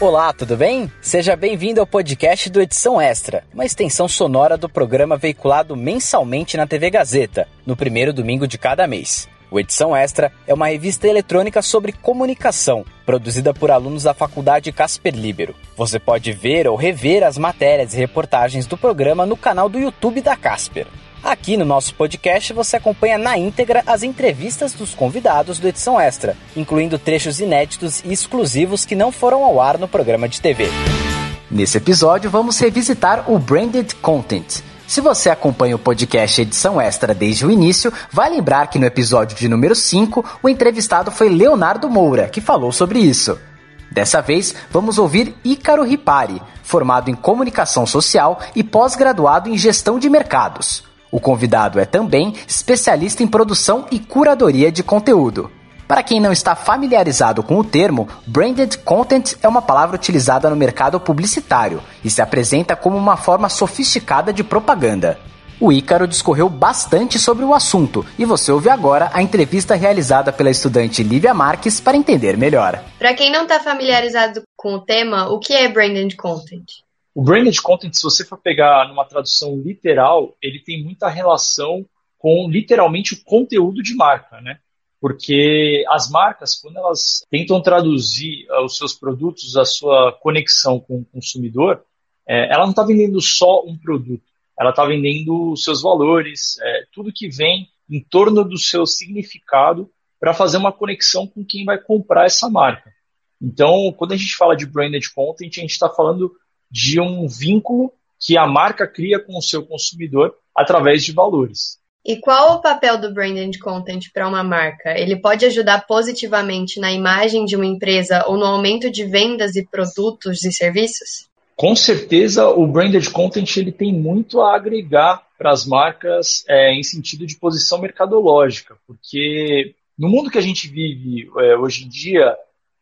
Olá, tudo bem? Seja bem-vindo ao podcast do Edição Extra, uma extensão sonora do programa veiculado mensalmente na TV Gazeta, no primeiro domingo de cada mês. O Edição Extra é uma revista eletrônica sobre comunicação, produzida por alunos da Faculdade Casper Libero. Você pode ver ou rever as matérias e reportagens do programa no canal do YouTube da Casper. Aqui no nosso podcast você acompanha na íntegra as entrevistas dos convidados do Edição Extra, incluindo trechos inéditos e exclusivos que não foram ao ar no programa de TV. Nesse episódio vamos revisitar o Branded Content. Se você acompanha o podcast Edição Extra desde o início, vai lembrar que no episódio de número 5, o entrevistado foi Leonardo Moura, que falou sobre isso. Dessa vez, vamos ouvir Ícaro Ripari, formado em comunicação social e pós-graduado em gestão de mercados. O convidado é também especialista em produção e curadoria de conteúdo. Para quem não está familiarizado com o termo, branded content é uma palavra utilizada no mercado publicitário e se apresenta como uma forma sofisticada de propaganda. O Ícaro discorreu bastante sobre o assunto e você ouve agora a entrevista realizada pela estudante Lívia Marques para entender melhor. Para quem não está familiarizado com o tema, o que é branded content? O branded content, se você for pegar numa tradução literal, ele tem muita relação com literalmente o conteúdo de marca, né? Porque as marcas, quando elas tentam traduzir uh, os seus produtos, a sua conexão com o consumidor, é, ela não está vendendo só um produto, ela está vendendo os seus valores, é, tudo que vem em torno do seu significado para fazer uma conexão com quem vai comprar essa marca. Então, quando a gente fala de branded content, a gente está falando de um vínculo que a marca cria com o seu consumidor através de valores. E qual o papel do branded content para uma marca? Ele pode ajudar positivamente na imagem de uma empresa ou no aumento de vendas de produtos e serviços? Com certeza, o branded content ele tem muito a agregar para as marcas é, em sentido de posição mercadológica, porque no mundo que a gente vive é, hoje em dia,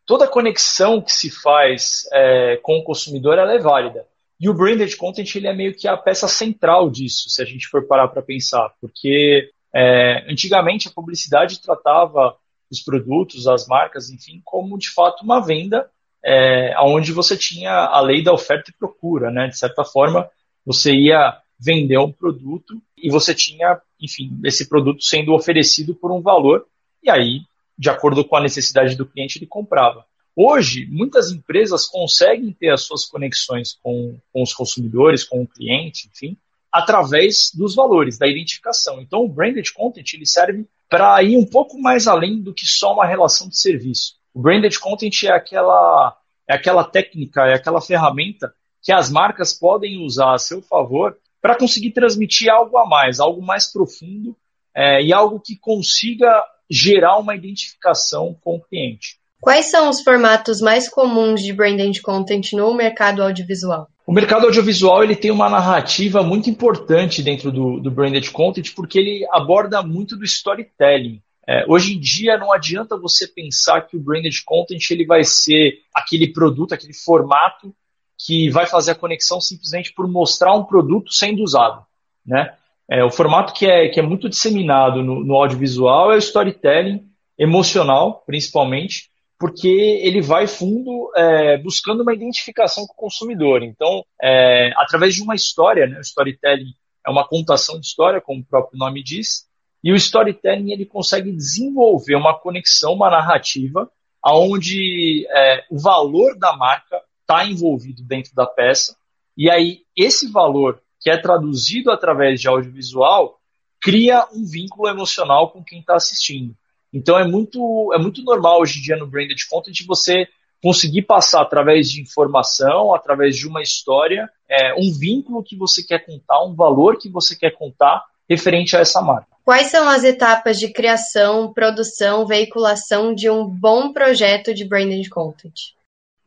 toda conexão que se faz é, com o consumidor ela é válida. E o branded content ele é meio que a peça central disso, se a gente for parar para pensar, porque é, antigamente a publicidade tratava os produtos, as marcas, enfim, como de fato uma venda, é, onde você tinha a lei da oferta e procura, né? De certa forma, você ia vender um produto e você tinha, enfim, esse produto sendo oferecido por um valor, e aí de acordo com a necessidade do cliente, ele comprava. Hoje, muitas empresas conseguem ter as suas conexões com, com os consumidores, com o cliente, enfim, através dos valores, da identificação. Então, o branded content ele serve para ir um pouco mais além do que só uma relação de serviço. O branded content é aquela, é aquela técnica, é aquela ferramenta que as marcas podem usar a seu favor para conseguir transmitir algo a mais, algo mais profundo é, e algo que consiga gerar uma identificação com o cliente. Quais são os formatos mais comuns de branded content no mercado audiovisual? O mercado audiovisual ele tem uma narrativa muito importante dentro do, do branded content porque ele aborda muito do storytelling. É, hoje em dia não adianta você pensar que o branded content ele vai ser aquele produto, aquele formato que vai fazer a conexão simplesmente por mostrar um produto sendo usado, né? É, o formato que é, que é muito disseminado no, no audiovisual é o storytelling emocional, principalmente, porque ele vai fundo é, buscando uma identificação com o consumidor. Então, é, através de uma história, né, o storytelling é uma contação de história, como o próprio nome diz, e o storytelling ele consegue desenvolver uma conexão, uma narrativa, onde é, o valor da marca está envolvido dentro da peça, e aí esse valor que é traduzido através de audiovisual, cria um vínculo emocional com quem está assistindo. Então é muito, é muito normal hoje em dia no branded content você conseguir passar através de informação, através de uma história, é, um vínculo que você quer contar, um valor que você quer contar referente a essa marca. Quais são as etapas de criação, produção, veiculação de um bom projeto de branded content?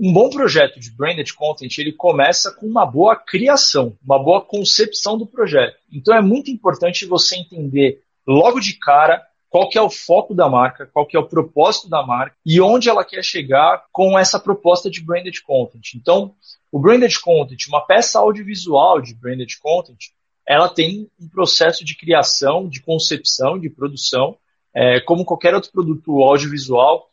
Um bom projeto de branded content, ele começa com uma boa criação, uma boa concepção do projeto. Então é muito importante você entender logo de cara qual que é o foco da marca, qual que é o propósito da marca e onde ela quer chegar com essa proposta de branded content. Então, o branded content, uma peça audiovisual de branded content, ela tem um processo de criação, de concepção, de produção, é, como qualquer outro produto audiovisual,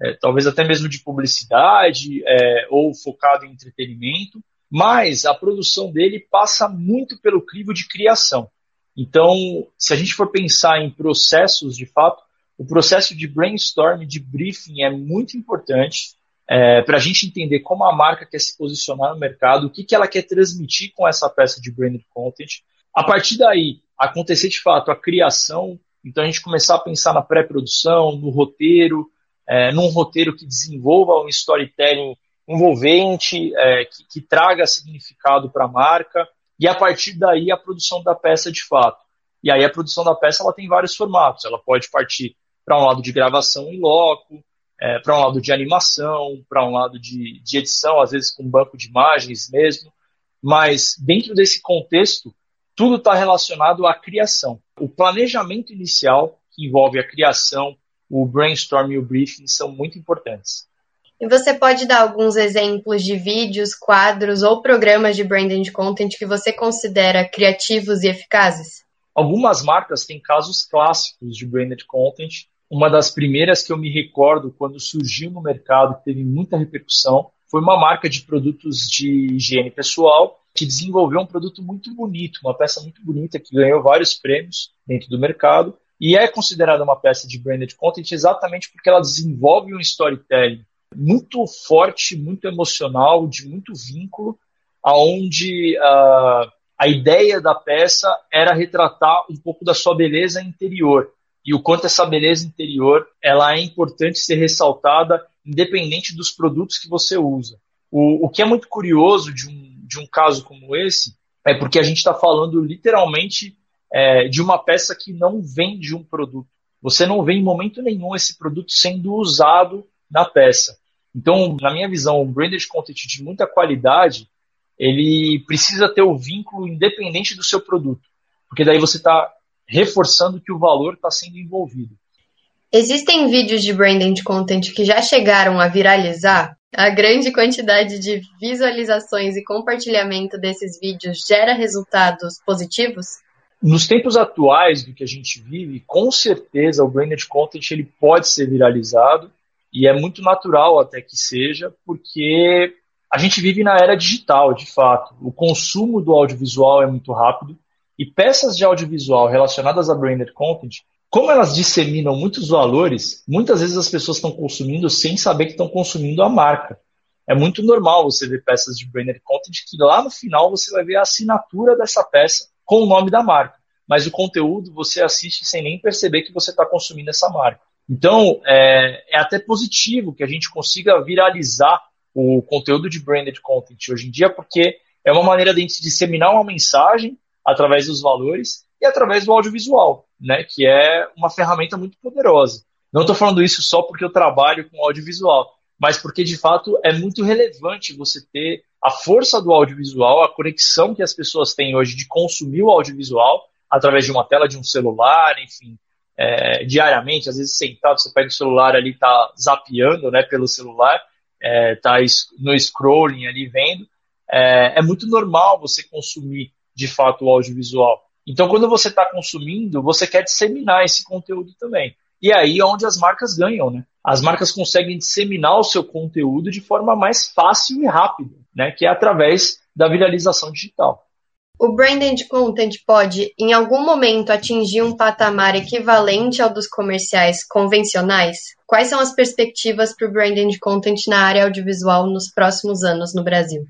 é, talvez até mesmo de publicidade é, ou focado em entretenimento, mas a produção dele passa muito pelo crivo de criação. Então, se a gente for pensar em processos de fato, o processo de brainstorm, de briefing é muito importante é, para a gente entender como a marca quer se posicionar no mercado, o que, que ela quer transmitir com essa peça de branded content. A partir daí, acontecer de fato a criação, então a gente começar a pensar na pré-produção, no roteiro, é, num roteiro que desenvolva um storytelling envolvente, é, que, que traga significado para a marca, e a partir daí a produção da peça de fato. E aí a produção da peça ela tem vários formatos, ela pode partir para um lado de gravação em loco, é, para um lado de animação, para um lado de, de edição, às vezes com banco de imagens mesmo, mas dentro desse contexto, tudo está relacionado à criação. O planejamento inicial, que envolve a criação, o brainstorm e o briefing, são muito importantes. E você pode dar alguns exemplos de vídeos, quadros ou programas de branding content que você considera criativos e eficazes? Algumas marcas têm casos clássicos de branded content. Uma das primeiras que eu me recordo quando surgiu no mercado, teve muita repercussão, foi uma marca de produtos de higiene pessoal que desenvolveu um produto muito bonito, uma peça muito bonita que ganhou vários prêmios dentro do mercado e é considerada uma peça de branded content exatamente porque ela desenvolve um storytelling muito forte, muito emocional, de muito vínculo, aonde uh, a ideia da peça era retratar um pouco da sua beleza interior e o quanto essa beleza interior ela é importante ser ressaltada independente dos produtos que você usa. O, o que é muito curioso de um, de um caso como esse é porque a gente está falando literalmente é, de uma peça que não vem de um produto. Você não vê em momento nenhum esse produto sendo usado na peça. Então, na minha visão, um branded content de muita qualidade, ele precisa ter o vínculo independente do seu produto, porque daí você está reforçando que o valor está sendo envolvido. Existem vídeos de branded content que já chegaram a viralizar? A grande quantidade de visualizações e compartilhamento desses vídeos gera resultados positivos? Nos tempos atuais do que a gente vive, com certeza o branded content ele pode ser viralizado e é muito natural até que seja, porque a gente vive na era digital, de fato. O consumo do audiovisual é muito rápido e peças de audiovisual relacionadas a branded content, como elas disseminam muitos valores, muitas vezes as pessoas estão consumindo sem saber que estão consumindo a marca. É muito normal você ver peças de branded content que lá no final você vai ver a assinatura dessa peça com o nome da marca. Mas o conteúdo você assiste sem nem perceber que você está consumindo essa marca. Então, é, é até positivo que a gente consiga viralizar o conteúdo de branded content hoje em dia, porque é uma maneira de gente disseminar uma mensagem através dos valores e através do audiovisual, né, que é uma ferramenta muito poderosa. Não estou falando isso só porque eu trabalho com audiovisual, mas porque de fato é muito relevante você ter a força do audiovisual, a conexão que as pessoas têm hoje de consumir o audiovisual através de uma tela de um celular, enfim, é, diariamente, às vezes sentado, você pega o celular ali, tá zapeando né, pelo celular, é, tá no scrolling ali vendo, é, é muito normal você consumir de fato o audiovisual. Então, quando você está consumindo, você quer disseminar esse conteúdo também. E aí é onde as marcas ganham, né? As marcas conseguem disseminar o seu conteúdo de forma mais fácil e rápida, né? Que é através da viralização digital. O branded content pode, em algum momento, atingir um patamar equivalente ao dos comerciais convencionais? Quais são as perspectivas para o branded content na área audiovisual nos próximos anos no Brasil?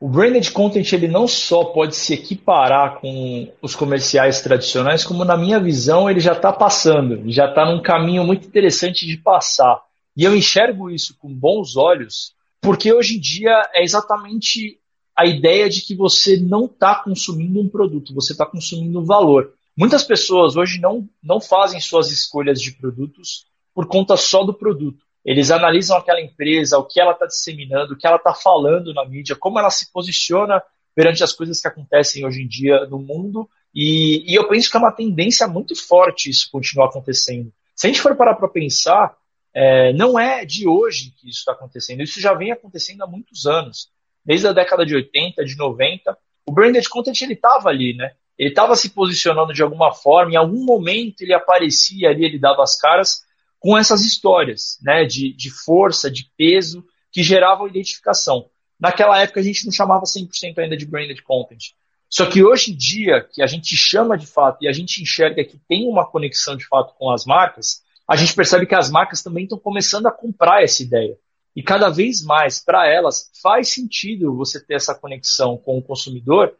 O branded content ele não só pode se equiparar com os comerciais tradicionais, como na minha visão ele já está passando, já está num caminho muito interessante de passar. E eu enxergo isso com bons olhos, porque hoje em dia é exatamente a ideia de que você não está consumindo um produto, você está consumindo um valor. Muitas pessoas hoje não, não fazem suas escolhas de produtos por conta só do produto. Eles analisam aquela empresa, o que ela está disseminando, o que ela está falando na mídia, como ela se posiciona perante as coisas que acontecem hoje em dia no mundo. E, e eu penso que é uma tendência muito forte isso continuar acontecendo. Se a gente for parar para pensar, é, não é de hoje que isso está acontecendo, isso já vem acontecendo há muitos anos desde a década de 80, de 90, o branded content ele estava ali, né? Ele estava se posicionando de alguma forma, em algum momento ele aparecia ali, ele dava as caras, com essas histórias né, de, de força, de peso, que geravam identificação. Naquela época a gente não chamava 100% ainda de branded content. Só que hoje em dia, que a gente chama de fato e a gente enxerga que tem uma conexão de fato com as marcas, a gente percebe que as marcas também estão começando a comprar essa ideia. E cada vez mais, para elas, faz sentido você ter essa conexão com o consumidor,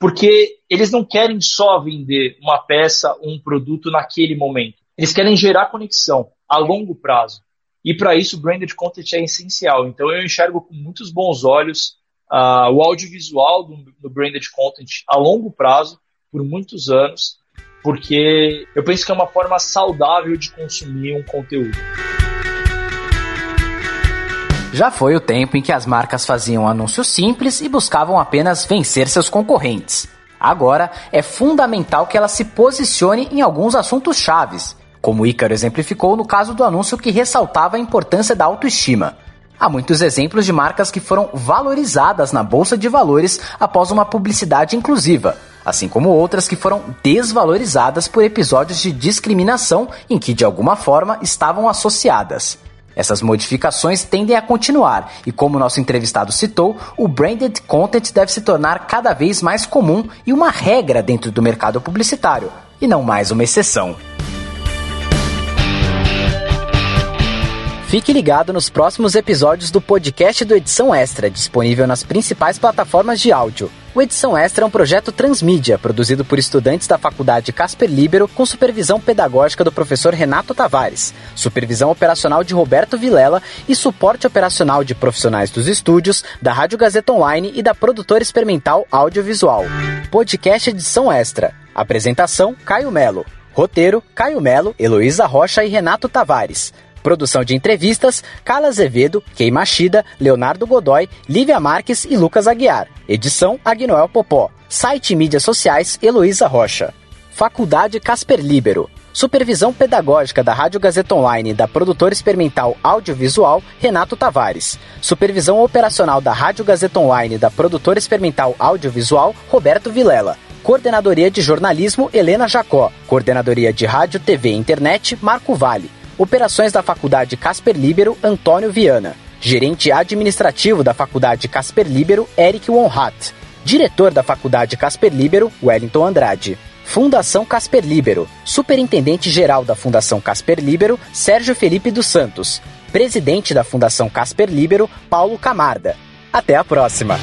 porque eles não querem só vender uma peça, um produto naquele momento. Eles querem gerar conexão a longo prazo. E para isso, o branded content é essencial. Então, eu enxergo com muitos bons olhos uh, o audiovisual do, do branded content a longo prazo, por muitos anos, porque eu penso que é uma forma saudável de consumir um conteúdo. Já foi o tempo em que as marcas faziam anúncios simples e buscavam apenas vencer seus concorrentes. Agora é fundamental que ela se posicione em alguns assuntos chaves, como Ícaro exemplificou no caso do anúncio que ressaltava a importância da autoestima. Há muitos exemplos de marcas que foram valorizadas na bolsa de valores após uma publicidade inclusiva, assim como outras que foram desvalorizadas por episódios de discriminação em que de alguma forma estavam associadas. Essas modificações tendem a continuar e, como nosso entrevistado citou, o branded content deve se tornar cada vez mais comum e uma regra dentro do mercado publicitário, e não mais uma exceção. Fique ligado nos próximos episódios do podcast do Edição Extra, disponível nas principais plataformas de áudio. O Edição Extra é um projeto transmídia, produzido por estudantes da Faculdade Casper Libero, com supervisão pedagógica do professor Renato Tavares, supervisão operacional de Roberto Vilela e suporte operacional de profissionais dos estúdios, da Rádio Gazeta Online e da produtora experimental audiovisual. Podcast Edição Extra. Apresentação: Caio Melo. Roteiro: Caio Melo, Heloísa Rocha e Renato Tavares. Produção de entrevistas: Carla Azevedo, Kei Machida, Leonardo Godoy, Lívia Marques e Lucas Aguiar. Edição: Agnoel Popó. Site e mídias sociais: Heloísa Rocha. Faculdade Casper Libero. Supervisão pedagógica da Rádio Gazeta Online e da produtora experimental audiovisual Renato Tavares. Supervisão operacional da Rádio Gazeta Online e da produtora experimental audiovisual Roberto Vilela. Coordenadoria de Jornalismo Helena Jacó. Coordenadoria de Rádio, TV e Internet Marco Vale. Operações da Faculdade Casper Libero, Antônio Viana. Gerente administrativo da Faculdade Casper Libero, Eric Wonhat. Diretor da Faculdade Casper Libero, Wellington Andrade. Fundação Casper Libero. Superintendente-geral da Fundação Casper Libero, Sérgio Felipe dos Santos. Presidente da Fundação Casper Libero, Paulo Camarda. Até a próxima!